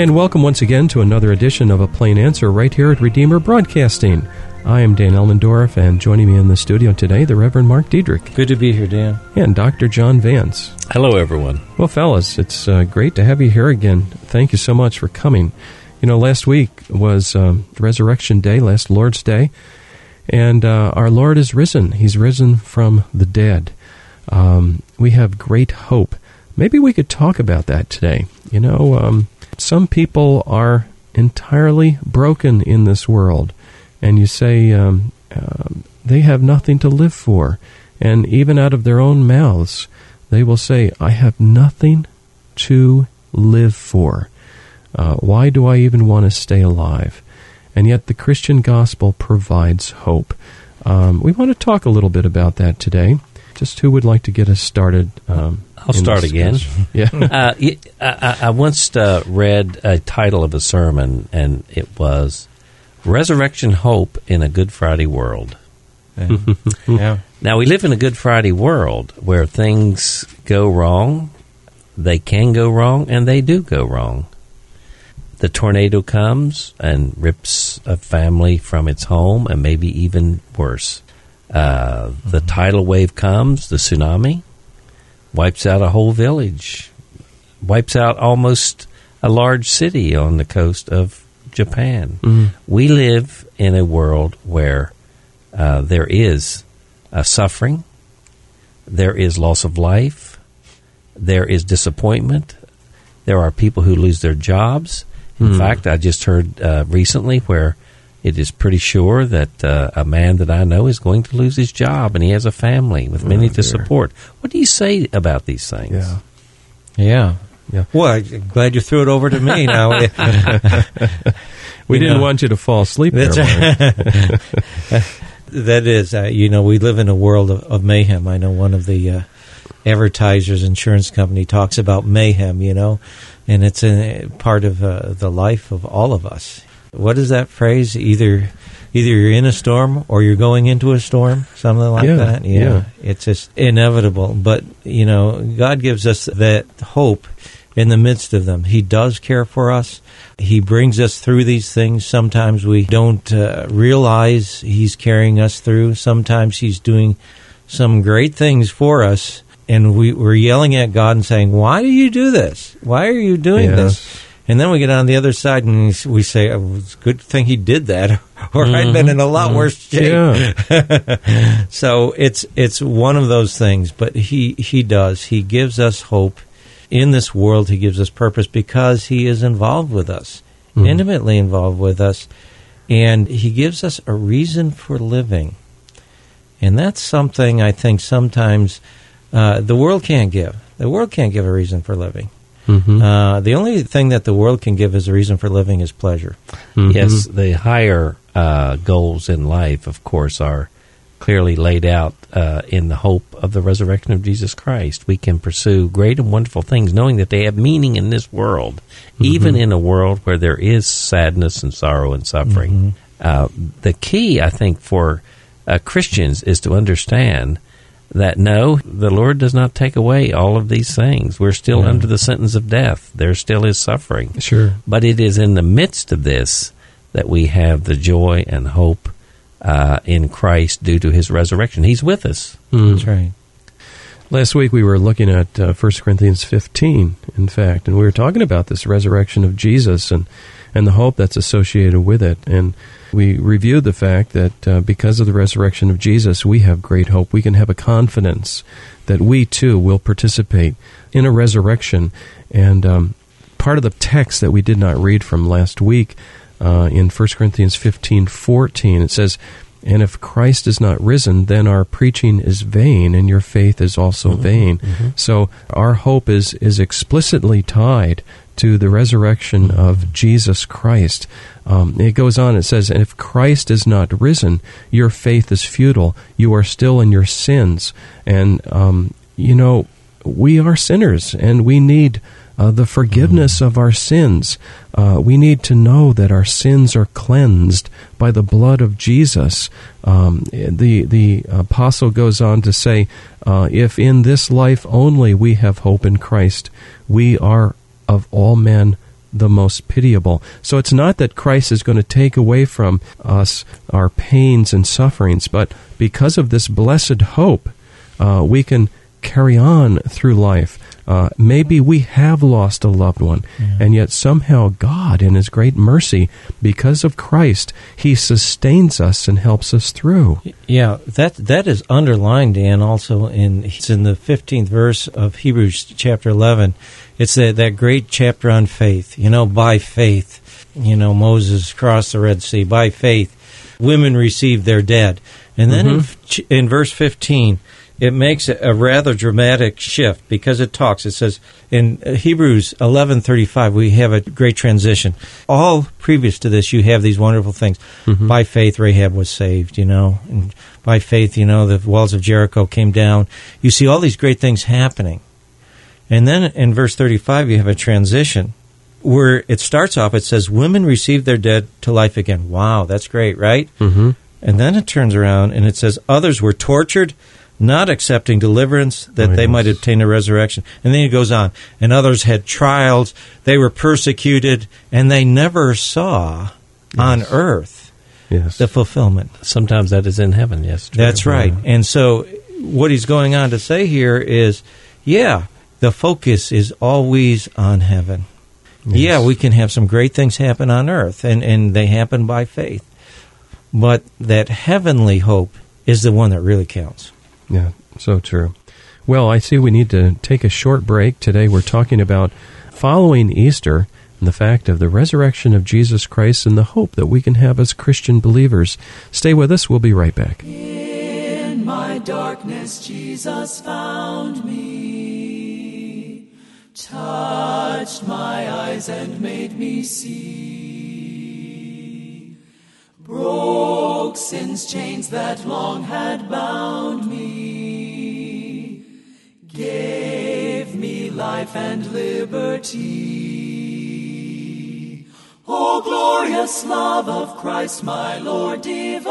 And welcome once again to another edition of A Plain Answer right here at Redeemer Broadcasting. I am Dan Elmendorf, and joining me in the studio today, the Reverend Mark Diedrich. Good to be here, Dan. And Dr. John Vance. Hello, everyone. Well, fellas, it's uh, great to have you here again. Thank you so much for coming. You know, last week was um, Resurrection Day, last Lord's Day, and uh, our Lord is risen. He's risen from the dead. Um, we have great hope. Maybe we could talk about that today. You know, um, some people are entirely broken in this world, and you say um, uh, they have nothing to live for. And even out of their own mouths, they will say, I have nothing to live for. Uh, why do I even want to stay alive? And yet, the Christian gospel provides hope. Um, we want to talk a little bit about that today. Just who would like to get us started? Um, I'll start again. Yeah. uh, I, I, once uh, read a title of a sermon, and it was Resurrection Hope in a Good Friday World. Yeah. yeah. Now, we live in a Good Friday world where things go wrong, they can go wrong, and they do go wrong. The tornado comes and rips a family from its home, and maybe even worse. Uh, the mm-hmm. tidal wave comes, the tsunami, wipes out a whole village, wipes out almost a large city on the coast of Japan. Mm-hmm. We live in a world where uh, there is a suffering, there is loss of life, there is disappointment, there are people who lose their jobs. In mm-hmm. fact, I just heard uh, recently where it is pretty sure that uh, a man that I know is going to lose his job, and he has a family with many oh, to support. What do you say about these things? Yeah, yeah, yeah. Well, I'm glad you threw it over to me. now we didn't know, want you to fall asleep. There, that is, uh, you know, we live in a world of, of mayhem. I know one of the uh, advertisers, insurance company, talks about mayhem. You know, and it's a part of uh, the life of all of us what is that phrase? Either either you're in a storm or you're going into a storm, something like yeah, that. Yeah. yeah. It's just inevitable. But, you know, God gives us that hope in the midst of them. He does care for us. He brings us through these things. Sometimes we don't uh, realize He's carrying us through. Sometimes He's doing some great things for us. And we, we're yelling at God and saying, Why do you do this? Why are you doing yes. this? And then we get on the other side and we say, oh, it's a good thing he did that, or mm-hmm. I'd been in a lot mm-hmm. worse shape. Yeah. so it's it's one of those things, but he he does. He gives us hope in this world. He gives us purpose because he is involved with us, mm-hmm. intimately involved with us, and he gives us a reason for living. And that's something I think sometimes uh, the world can't give. The world can't give a reason for living. Mm-hmm. Uh, the only thing that the world can give as a reason for living is pleasure. Mm-hmm. Yes, the higher uh, goals in life, of course, are clearly laid out uh, in the hope of the resurrection of Jesus Christ. We can pursue great and wonderful things knowing that they have meaning in this world, mm-hmm. even in a world where there is sadness and sorrow and suffering. Mm-hmm. Uh, the key, I think, for uh, Christians is to understand that no, the Lord does not take away all of these things. We're still yeah. under the sentence of death. There still is suffering. Sure. But it is in the midst of this that we have the joy and hope uh, in Christ due to his resurrection. He's with us. Mm. That's right. Last week we were looking at uh, 1 Corinthians 15, in fact, and we were talking about this resurrection of Jesus and, and the hope that's associated with it. And we reviewed the fact that uh, because of the resurrection of Jesus, we have great hope. We can have a confidence that we too will participate in a resurrection. And um, part of the text that we did not read from last week uh, in 1 Corinthians 15 14, it says, and if Christ is not risen, then our preaching is vain, and your faith is also mm-hmm. vain. Mm-hmm. So our hope is is explicitly tied to the resurrection of Jesus Christ. Um, it goes on. It says, "And if Christ is not risen, your faith is futile. You are still in your sins." And um, you know, we are sinners, and we need uh, the forgiveness of our sins. Uh, we need to know that our sins are cleansed by the blood of Jesus. Um, the the apostle goes on to say, uh, "If in this life only we have hope in Christ, we are of all men the most pitiable. So it's not that Christ is going to take away from us our pains and sufferings, but because of this blessed hope, uh, we can carry on through life. Uh, maybe we have lost a loved one, yeah. and yet somehow God, in His great mercy, because of Christ, He sustains us and helps us through. Yeah, that that is underlined, Dan, also in it's in the fifteenth verse of Hebrews chapter eleven. It's that that great chapter on faith. You know, by faith, you know Moses crossed the Red Sea by faith. Women received their dead, and then mm-hmm. in, in verse fifteen it makes a rather dramatic shift because it talks. It says in Hebrews 11:35 we have a great transition. All previous to this you have these wonderful things. Mm-hmm. By faith Rahab was saved, you know. And by faith, you know, the walls of Jericho came down. You see all these great things happening. And then in verse 35 you have a transition where it starts off it says women received their dead to life again. Wow, that's great, right? hmm And then it turns around and it says others were tortured not accepting deliverance that oh, they yes. might obtain a resurrection. And then he goes on. And others had trials, they were persecuted, and they never saw yes. on earth yes. the fulfillment. Sometimes that is in heaven, yes. True. That's right. Yeah. And so what he's going on to say here is yeah, the focus is always on heaven. Yeah, we can have some great things happen on earth, and, and they happen by faith. But that heavenly hope is the one that really counts. Yeah, so true. Well, I see we need to take a short break. Today we're talking about following Easter and the fact of the resurrection of Jesus Christ and the hope that we can have as Christian believers. Stay with us. We'll be right back. In my darkness, Jesus found me, touched my eyes and made me see, broke sin's chains that long had bound me. Gave me life and liberty. O glorious love of Christ, my Lord divine,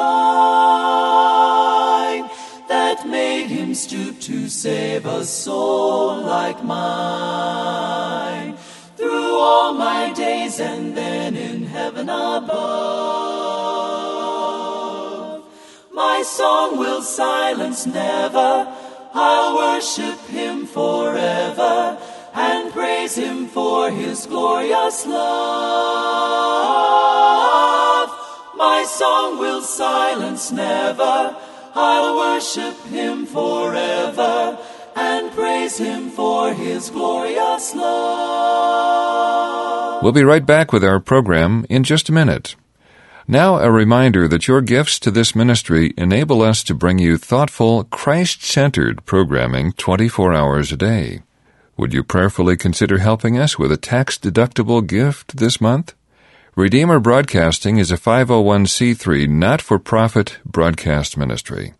that made him stoop to save a soul like mine. Through all my days and then in heaven above, my song will silence never I'll worship him forever and praise him for his glorious love. My song will silence never. I'll worship him forever and praise him for his glorious love. We'll be right back with our program in just a minute. Now, a reminder that your gifts to this ministry enable us to bring you thoughtful, Christ centered programming 24 hours a day. Would you prayerfully consider helping us with a tax deductible gift this month? Redeemer Broadcasting is a 501c3 not for profit broadcast ministry.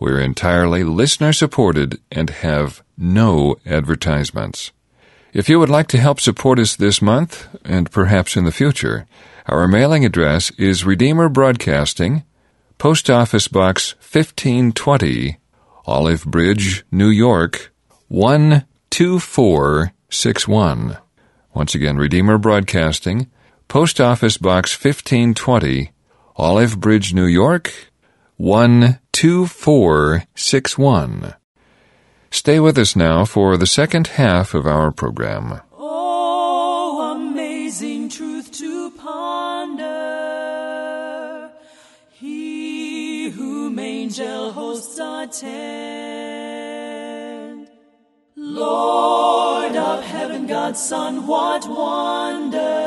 We're entirely listener supported and have no advertisements. If you would like to help support us this month, and perhaps in the future, our mailing address is Redeemer Broadcasting, Post Office Box 1520, Olive Bridge, New York 12461. Once again, Redeemer Broadcasting, Post Office Box 1520, Olive Bridge, New York 12461. Stay with us now for the second half of our program. Oh, amazing truth to ponder. He whom angel hosts attend. Lord of heaven, God's Son, what wonder!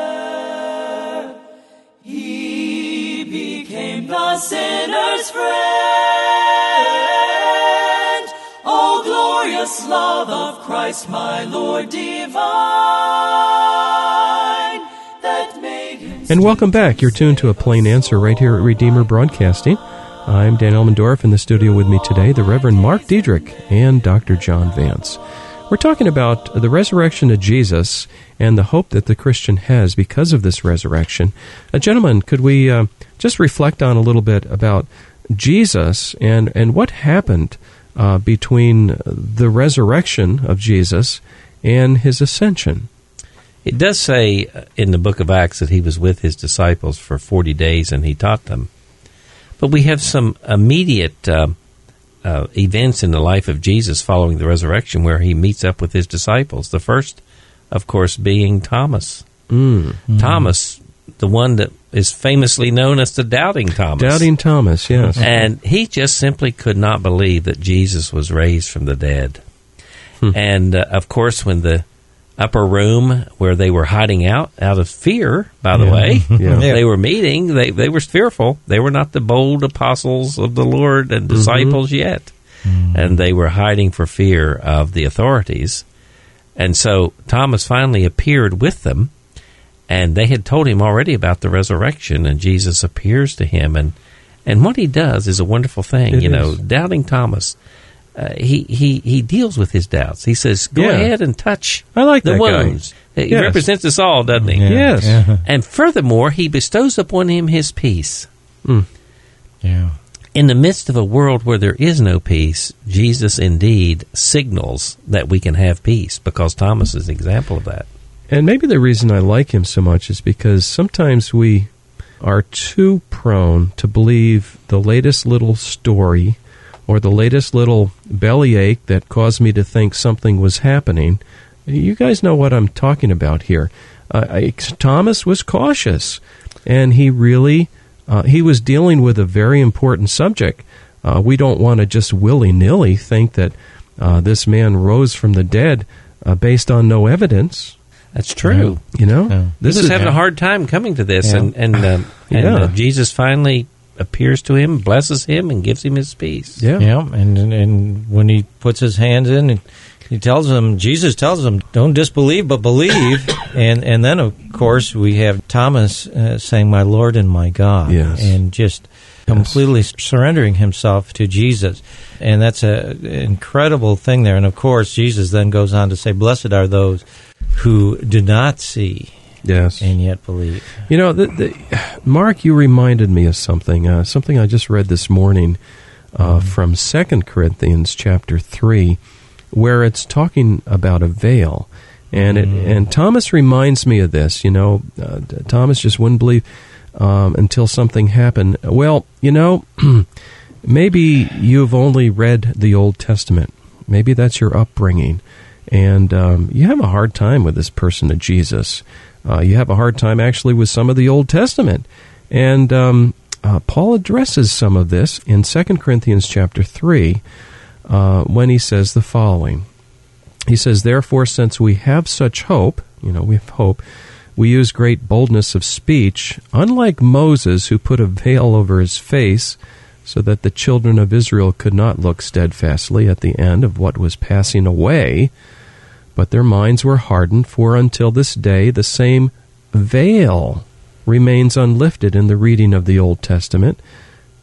Sinner's friend. Oh, glorious love of Christ, my Lord divine, that made him. And welcome back. You're tuned to a plain answer right here at Redeemer Broadcasting. I'm Dan Elmendorf in the studio with me today, the Reverend Mark Diedrich and Dr. John Vance. We're talking about the resurrection of Jesus and the hope that the Christian has because of this resurrection. Uh, gentlemen, could we uh, just reflect on a little bit about Jesus and, and what happened uh, between the resurrection of Jesus and his ascension? It does say uh, in the book of Acts that he was with his disciples for 40 days and he taught them. But we have some immediate uh, events in the life of Jesus following the resurrection where he meets up with his disciples. The first, of course, being Thomas. Mm. Thomas, the one that is famously known as the Doubting Thomas. Doubting Thomas, yes. And he just simply could not believe that Jesus was raised from the dead. Hmm. And uh, of course, when the upper room where they were hiding out, out of fear, by the Yeah. way, Yeah. Yeah. they were meeting, they, they were fearful. They were not the bold apostles of the Lord and mm-hmm. disciples yet. Mm. And they were hiding for fear of the authorities. And so Thomas finally appeared with them, and they had told him already about the resurrection, and Jesus appears to him, and and what he does is a wonderful thing. It you know, doubting Thomas, uh, he he he deals with his doubts. He says, "Go Yeah. ahead and touch I like the that guy. wounds." He Yes. represents us all, doesn't he? Yeah. Yes. Yeah. And furthermore, he bestows upon him his peace. yeah. In the midst of a world where there is no peace, Jesus indeed signals that we can have peace because Thomas is an example of that. And maybe the reason I like him so much is because sometimes we are too prone to believe the latest little story or the latest little bellyache that caused me to think something was happening. You guys know what I'm talking about here. Uh, I, Thomas was cautious, and he really uh, he was dealing with a very important subject. Uh, we don't want to just willy nilly think that uh, this man rose from the dead uh, based on no evidence. That's true. You know, Yeah. This is having a hard time coming to this, Yeah. and and, um, and Yeah. uh, Jesus finally appears to him, blesses him, and gives him his peace. yeah, Yeah, and, and and when he puts his hands in, and he tells him, Jesus tells him, "Don't disbelieve, but believe." and and then of course we have Thomas uh, saying, "My Lord and my God," Yes. and just completely surrendering himself to Jesus, and that's an incredible thing there. And of course, Jesus then goes on to say, "Blessed are those who do not see yes. and yet believe." You know, the, the, Mark, you reminded me of something. Uh, something I just read this morning uh, from Second Corinthians chapter three, where it's talking about a veil, and it, and Thomas reminds me of this. You know, uh, Thomas just wouldn't believe um, until something happened. Well, you know, maybe you've only read the Old Testament. Maybe that's your upbringing, and um, you have a hard time with this person of Jesus. Uh, you have a hard time actually with some of the Old Testament, and um, uh, Paul addresses some of this in 2 Corinthians chapter three uh, when he says the following. He says, Therefore, since we have such hope, you know, we have hope, we use great boldness of speech, unlike Moses, who put a veil over his face, so that the children of Israel could not look steadfastly at the end of what was passing away, but their minds were hardened, for until this day the same veil remains unlifted in the reading of the Old Testament,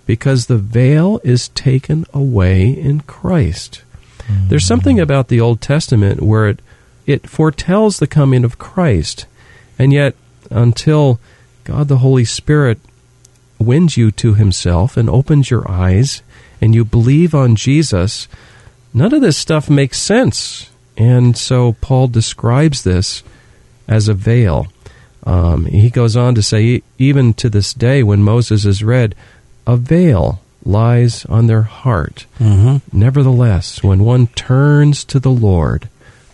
because the veil is taken away in Christ. Mm. There's something about the Old Testament where it, it foretells the coming of Christ, and yet until God the Holy Spirit wins you to Himself and opens your eyes and you believe on Jesus, none of this stuff makes sense. And so Paul describes this as a veil. Um, he goes on to say, "E- even to this day, when Moses is read, a veil lies on their heart. Mm-hmm. Nevertheless, when one turns to the Lord,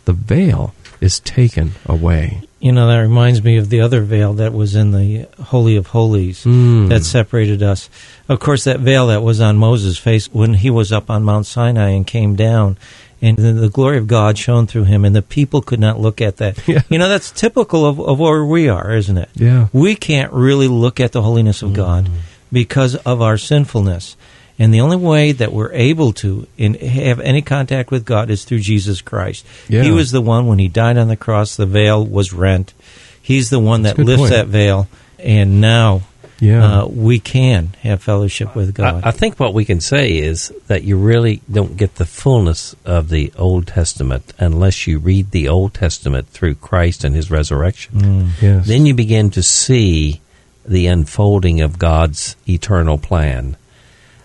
the veil is taken away. You know, that reminds me of the other veil that was in the Holy of Holies Mm. that separated us. Of course, that veil that was on Moses' face when he was up on Mount Sinai and came down, and the, the glory of God shone through him, and the people could not look at that. Yeah. You know, that's typical of, of where we are, isn't it? Yeah. We can't really look at the holiness of God mm-hmm. because of our sinfulness. And the only way that we're able to in, have any contact with God is through Jesus Christ. Yeah. He was the one, when he died on the cross, the veil was rent. He's the one That's that lifts point. that veil, and now Yeah. uh, we can have fellowship with God. I, I think what we can say is that you really don't get the fullness of the Old Testament unless you read the Old Testament through Christ and His resurrection. Mm. yes. Then you begin to see the unfolding of God's eternal plan.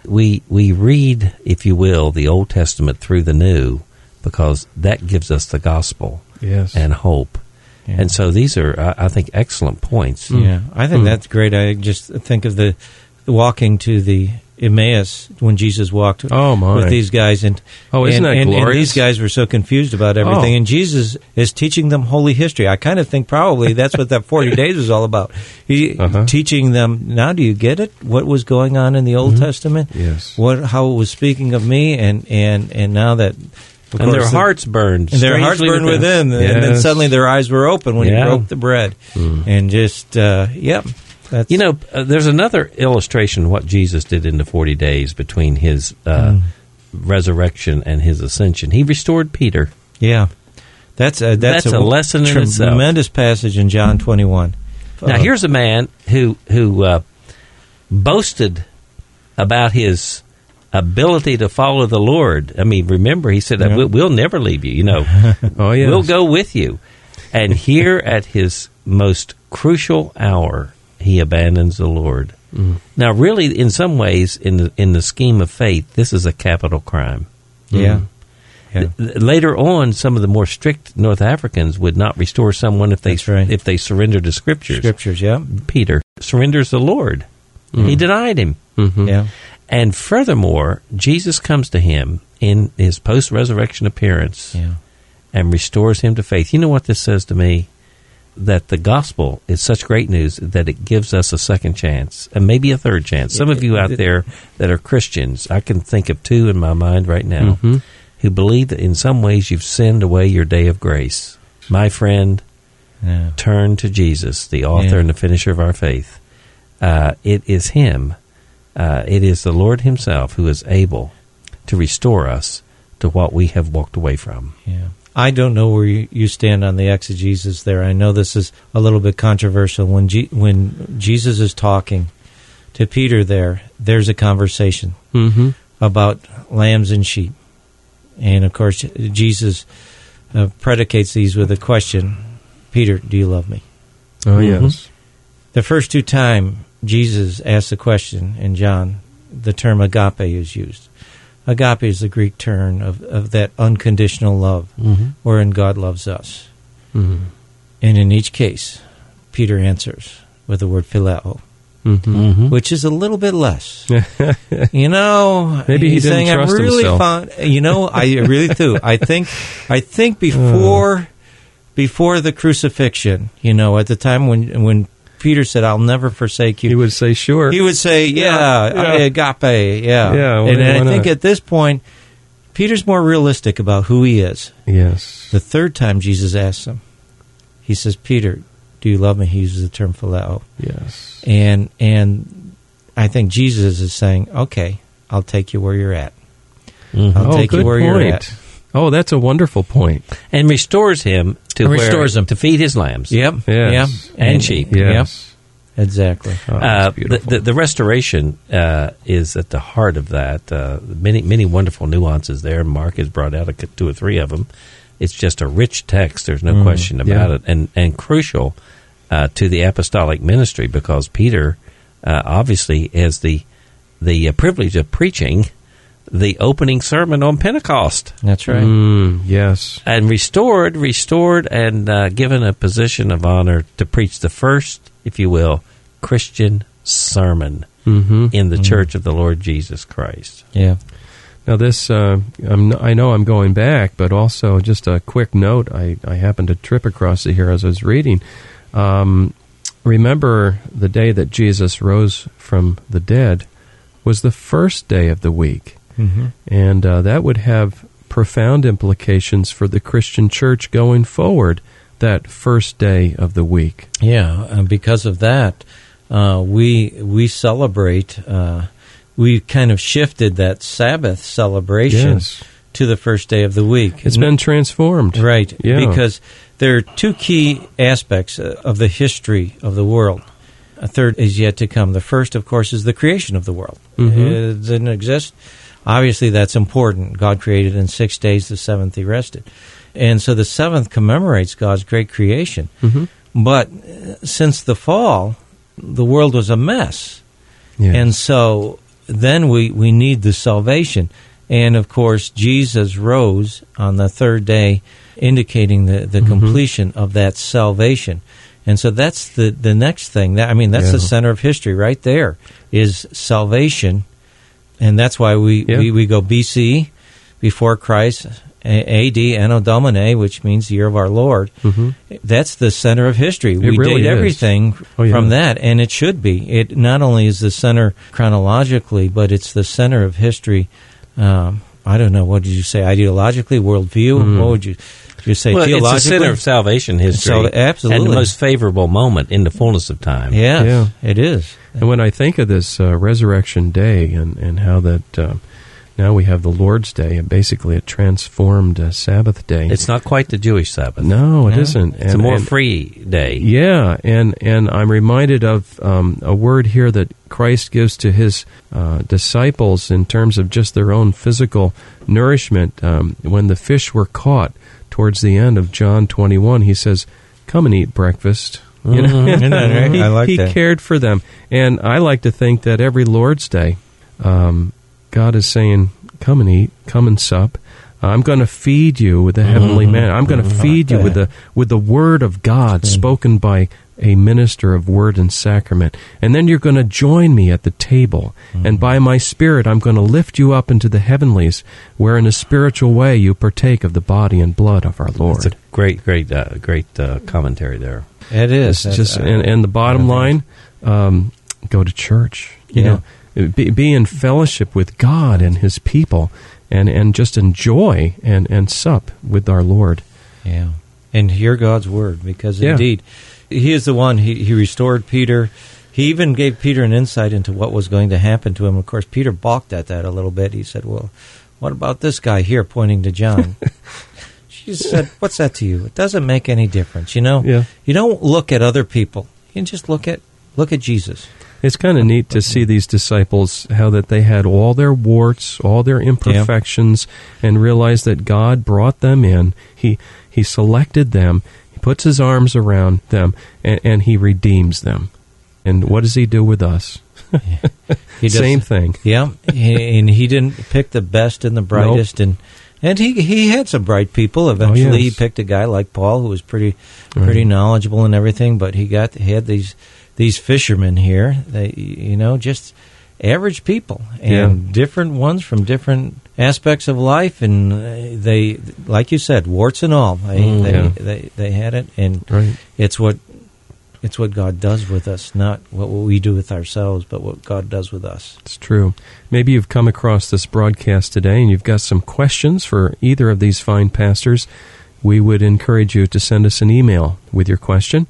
We we read, if you will, the Old Testament through the New because that gives us the gospel yes. and hope. Yeah. And so these are, I I think, excellent points. Yeah, I think Hmm. that's great. I just think of the, the walking to the Emmaus when Jesus walked Oh, my. with these guys, and Oh, isn't and, that and, and these guys were so confused about everything, Oh. and Jesus is teaching them holy history. I kind of think probably that's what that forty days was all about. He Uh-huh. teaching them. Now, do you get it? What was going on in the Old Testament? Mm-hmm. Yes. What how it was speaking of me, and and and now that. And their the- hearts burned. and their hearts burned within, and then suddenly their eyes were open when Yeah. he broke the bread, and just uh, yep. That's, You know, uh, there's another illustration of what Jesus did in the 40 days between his uh, resurrection and his ascension. He restored Peter. yeah, that's a, that's, That's a lesson in itself. Tremendous passage in John twenty one. Now, here's a man who who uh, boasted about his ability to follow the Lord. I mean, remember, he said, Yeah. we'll, "We'll never leave you. You know, Oh, yes. we'll go with you." And here, at his most crucial hour, he abandons the Lord. Mm. Now, really, in some ways, in the in the scheme of faith, this is a capital crime. Yeah, yeah. Later on, some of the more strict North Africans would not restore someone if they right. if they surrendered to scriptures. Scriptures. Yeah, Peter surrenders the Lord. He denied him. Mhm. yeah, And furthermore, Jesus comes to him in his post resurrection appearance yeah. and restores him to faith. You know what this says to me? That the gospel is such great news that it gives us a second chance and maybe a third chance. Some of you out there that are Christians, I can think of two in my mind right now Mhm. who believe that in some ways you've sinned away your day of grace. My friend, yeah. turn to Jesus, the author Yeah. and the finisher of our faith. Uh, it is Him, uh, it is the Lord Himself who is able to restore us to what we have walked away from. Yeah. I don't know where you, you stand on the exegesis there. I know this is a little bit controversial. When Je- when Jesus is talking to Peter there, there's a conversation Mhm. about lambs and sheep. And of course, Jesus uh, predicates these with a question Peter, do you love me? Oh, Mhm. yes. The first two time Jesus asks the question in John, the term agape is used. Agape is the Greek term of, of that unconditional love, Mm-hmm. wherein God loves us. Mhm. And in each case, Peter answers with the word phileo, Mhm. Mm-hmm. which is a little bit less. you know, Maybe he's didn't saying, trust I'm really himself." fond. You know, I really do. I think, I think before, before the crucifixion, you know, at the time when when Peter said, "I'll never forsake you," He would say, sure. he would say, "Yeah, Yeah, I- yeah. agape, yeah." Yeah, why- and why I think at this point, Peter's more realistic about who he is. yes. The third time Jesus asks him, he says, "Peter, do you love me?" He uses the term phileo, Yes. and and I think Jesus is saying, "Okay, I'll take you where you're at. Mm-hmm. I'll oh, take you where point. you're at." Oh, that's a wonderful point. And restores him to And where- restores him. to feed his lambs. Yep. Yes. Yep. And sheep. Yes. Yep. Exactly. Oh, Uh, the, the, the restoration uh, is at the heart of that. Uh, many many wonderful nuances there. Mark has brought out a, c- two or three of them. It's just a rich text. There's no Mm, question about yeah. it, and and crucial uh, to the apostolic ministry because Peter uh, obviously has the the uh, privilege of preaching the opening sermon on Pentecost That's right. Mm, yes. and restored, restored, and uh, given a position of honor to preach the first, if you will, Christian sermon Mm-hmm. in the Church of the Lord Jesus Christ. Yeah. Now, this, uh, I'm, I know I'm going back, but also just a quick note I, I happened to trip across it here as I was reading. Um, remember the day that Jesus rose from the dead was the first day of the week. Mm-hmm. And uh, that would have profound implications for the Christian church going forward, that first day of the week. Yeah, and because of that, uh, we we celebrate. Uh, we kind of shifted that Sabbath celebration Yes. to the first day of the week. It's been transformed. right Yeah. because there are two key aspects uh, of the history of the world. A third is yet to come. The first, of course, is the creation of the world. Mhm. It didn't exist. Obviously, that's important. God created in six days; the seventh He rested, and so the seventh commemorates God's great creation. Mhm. But uh, since the fall, the world was a mess. And so then we, we need the salvation. And of course, Jesus rose on the third day, indicating the, the Mm-hmm. completion of that salvation. And so that's the, the next thing. That, I mean, that's Yeah. the center of history right there is salvation. And that's why we, Yeah. we, we go BC, before Christ, AD, Anno Domini, which means the year of our Lord. Mhm. That's the center of history. we really date is. everything Oh, yeah. from that, and it should be. It not only is the center chronologically, but it's the center of history. Um, I don't know. What did you say? Ideologically, worldview. Mm-hmm. What would you you say? Well, it's theologically, the center of salvation history. So, absolutely. And the most favorable moment in the fullness of time. Yes, Yeah. it is. And when I think of this uh, Resurrection Day and, and how that uh, now we have the Lord's Day, and basically a transformed uh, Sabbath day. It's not quite the Jewish Sabbath. no, it No. not It's a more free day. Yeah, and and I'm reminded of um, a word here that Christ gives to his uh, disciples in terms of just their own physical nourishment. Um, when the fish were caught towards the end of John 21, he says, "Come and eat breakfast." You know? Mhm. That right? he, I like he cared for them, and I like to think that every Lord's Day, um, God is saying, "Come and eat, come and sup." I'm going to feed you with the heavenly man. I'm going to feed you with the with the word of God spoken by a minister of word and sacrament. And then you're going to join me at the table. And by my spirit I'm going to lift you up into the heavenlies where in a spiritual way you partake of the body and blood of our Lord. It's a great, great, uh, great uh, commentary there. It is. It's just Uh, and, and the bottom line, um, go to church. You Yeah. know, be, be in fellowship with God and His people, and and just enjoy and and sup with our Lord. Yeah. And hear God's word because Yeah. indeed he is the one he, he restored Peter. He even gave Peter an insight into what was going to happen to him. Of course, Peter balked at that a little bit. He said, "Well, what about this guy here pointing to John?" she said, "What's that to you? It doesn't make any difference, you know. Yeah. You don't look at other people. You just look at look at Jesus." It's kind of neat to see these disciples how that they had all their warts, all their imperfections, and realize that God brought them in. He He selected them. He puts His arms around them, and, and He redeems them. And what does He do with us? He does- Same thing. Yeah, and he didn't pick the best and the brightest, and and he he had some bright people. Oh, Eventually, he yes. picked a guy like Paul, who was pretty pretty Right. knowledgeable and everything. But he got he had these these fishermen here. They you know just average people and Yeah. different ones from different aspects of life, and uh, they like you said, warts and all. They Mm, they, yeah. they they had it, and Right. it's what. It's what God does with us, not what we do with ourselves, but what God does with us. It's true. Maybe you've come across this broadcast today and you've got some questions for either of these fine pastors. We would encourage you to send us an email with your question.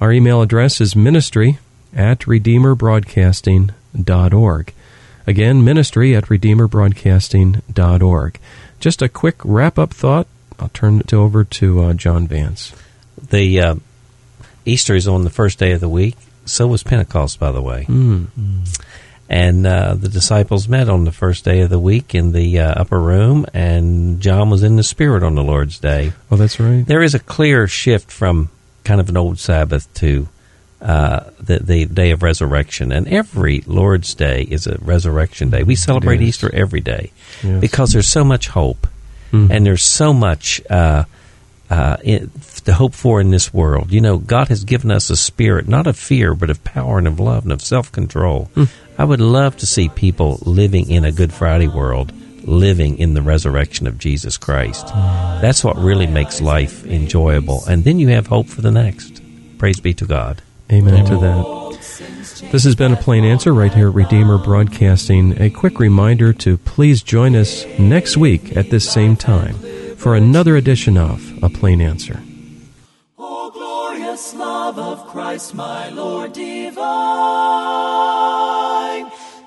Our email address is ministry at redeemerbroadcasting.org. Again, ministry at redeemerbroadcasting.org. Just a quick wrap up thought. I'll turn it over to uh, John Vance. The uh, Easter is on the first day of the week. So was Pentecost, by the way. Mm. And uh, the disciples met on the first day of the week in the uh, upper room, and John was in the Spirit on the Lord's day. Oh, that's right. There is a clear shift from kind of an old Sabbath to uh, the, the day of resurrection. And every Lord's Day is a resurrection day. We celebrate. Easter every day Yes. because there's so much hope Mhm. and there's so much uh, uh, in, to hope for in this world. You know, God has given us a spirit, not of fear, but of power and of love and of self control. I would love to see people living in a Good Friday world, living in the resurrection of Jesus Christ. That's what really makes life enjoyable. And then you have hope for the next. Praise be to God. Amen to that. This has been a plain answer right here at Redeemer Broadcasting. A quick reminder to please join us next week at this same time for another edition of A Plain Answer. O glorious love of Christ, my Lord divine,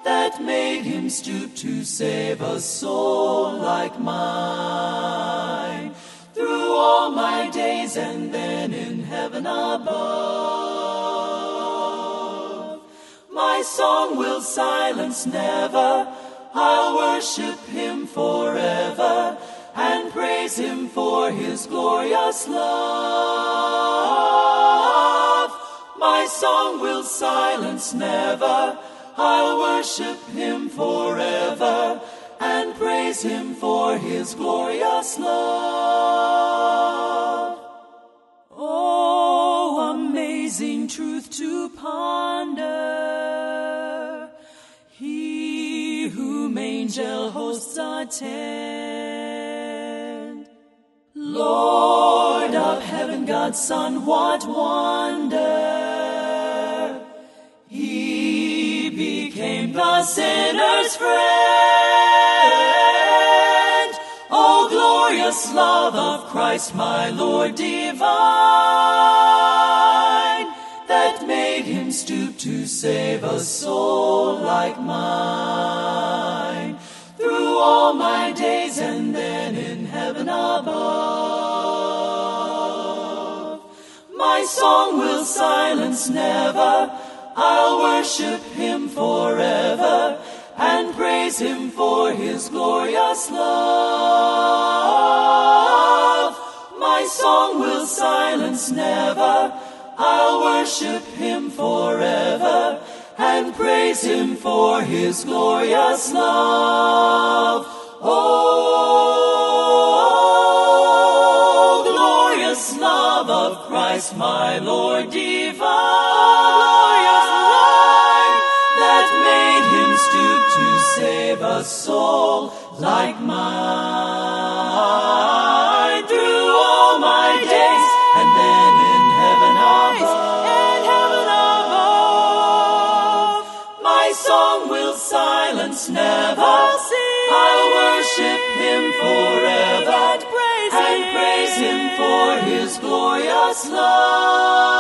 that made him stoop to save a soul like mine. Through all my days and then in heaven above, my song will silence never. I'll worship him forever and praise him for his glorious love. My song will silence never. I'll worship him forever and praise him for his glorious love. Oh, amazing truth to ponder. He whom angel hosts attend. Lord of heaven, God's Son, what wonder! Sinner's friend. O glorious love of Christ, my Lord divine, that made him stoop to save a soul like mine. Through all my days and then in heaven above. My song will silence never. I'll worship him forever and praise him for his glorious love. My song will silence never. I'll worship him forever and praise him for his glorious love. Oh, glorious love of Christ, my Lord soul like mine through all my days and then in heaven above. in heaven above, My song will silence never. I'll worship him forever and praise him for his glorious love.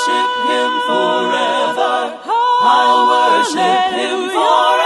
Worship him forever. I'll worship him forever.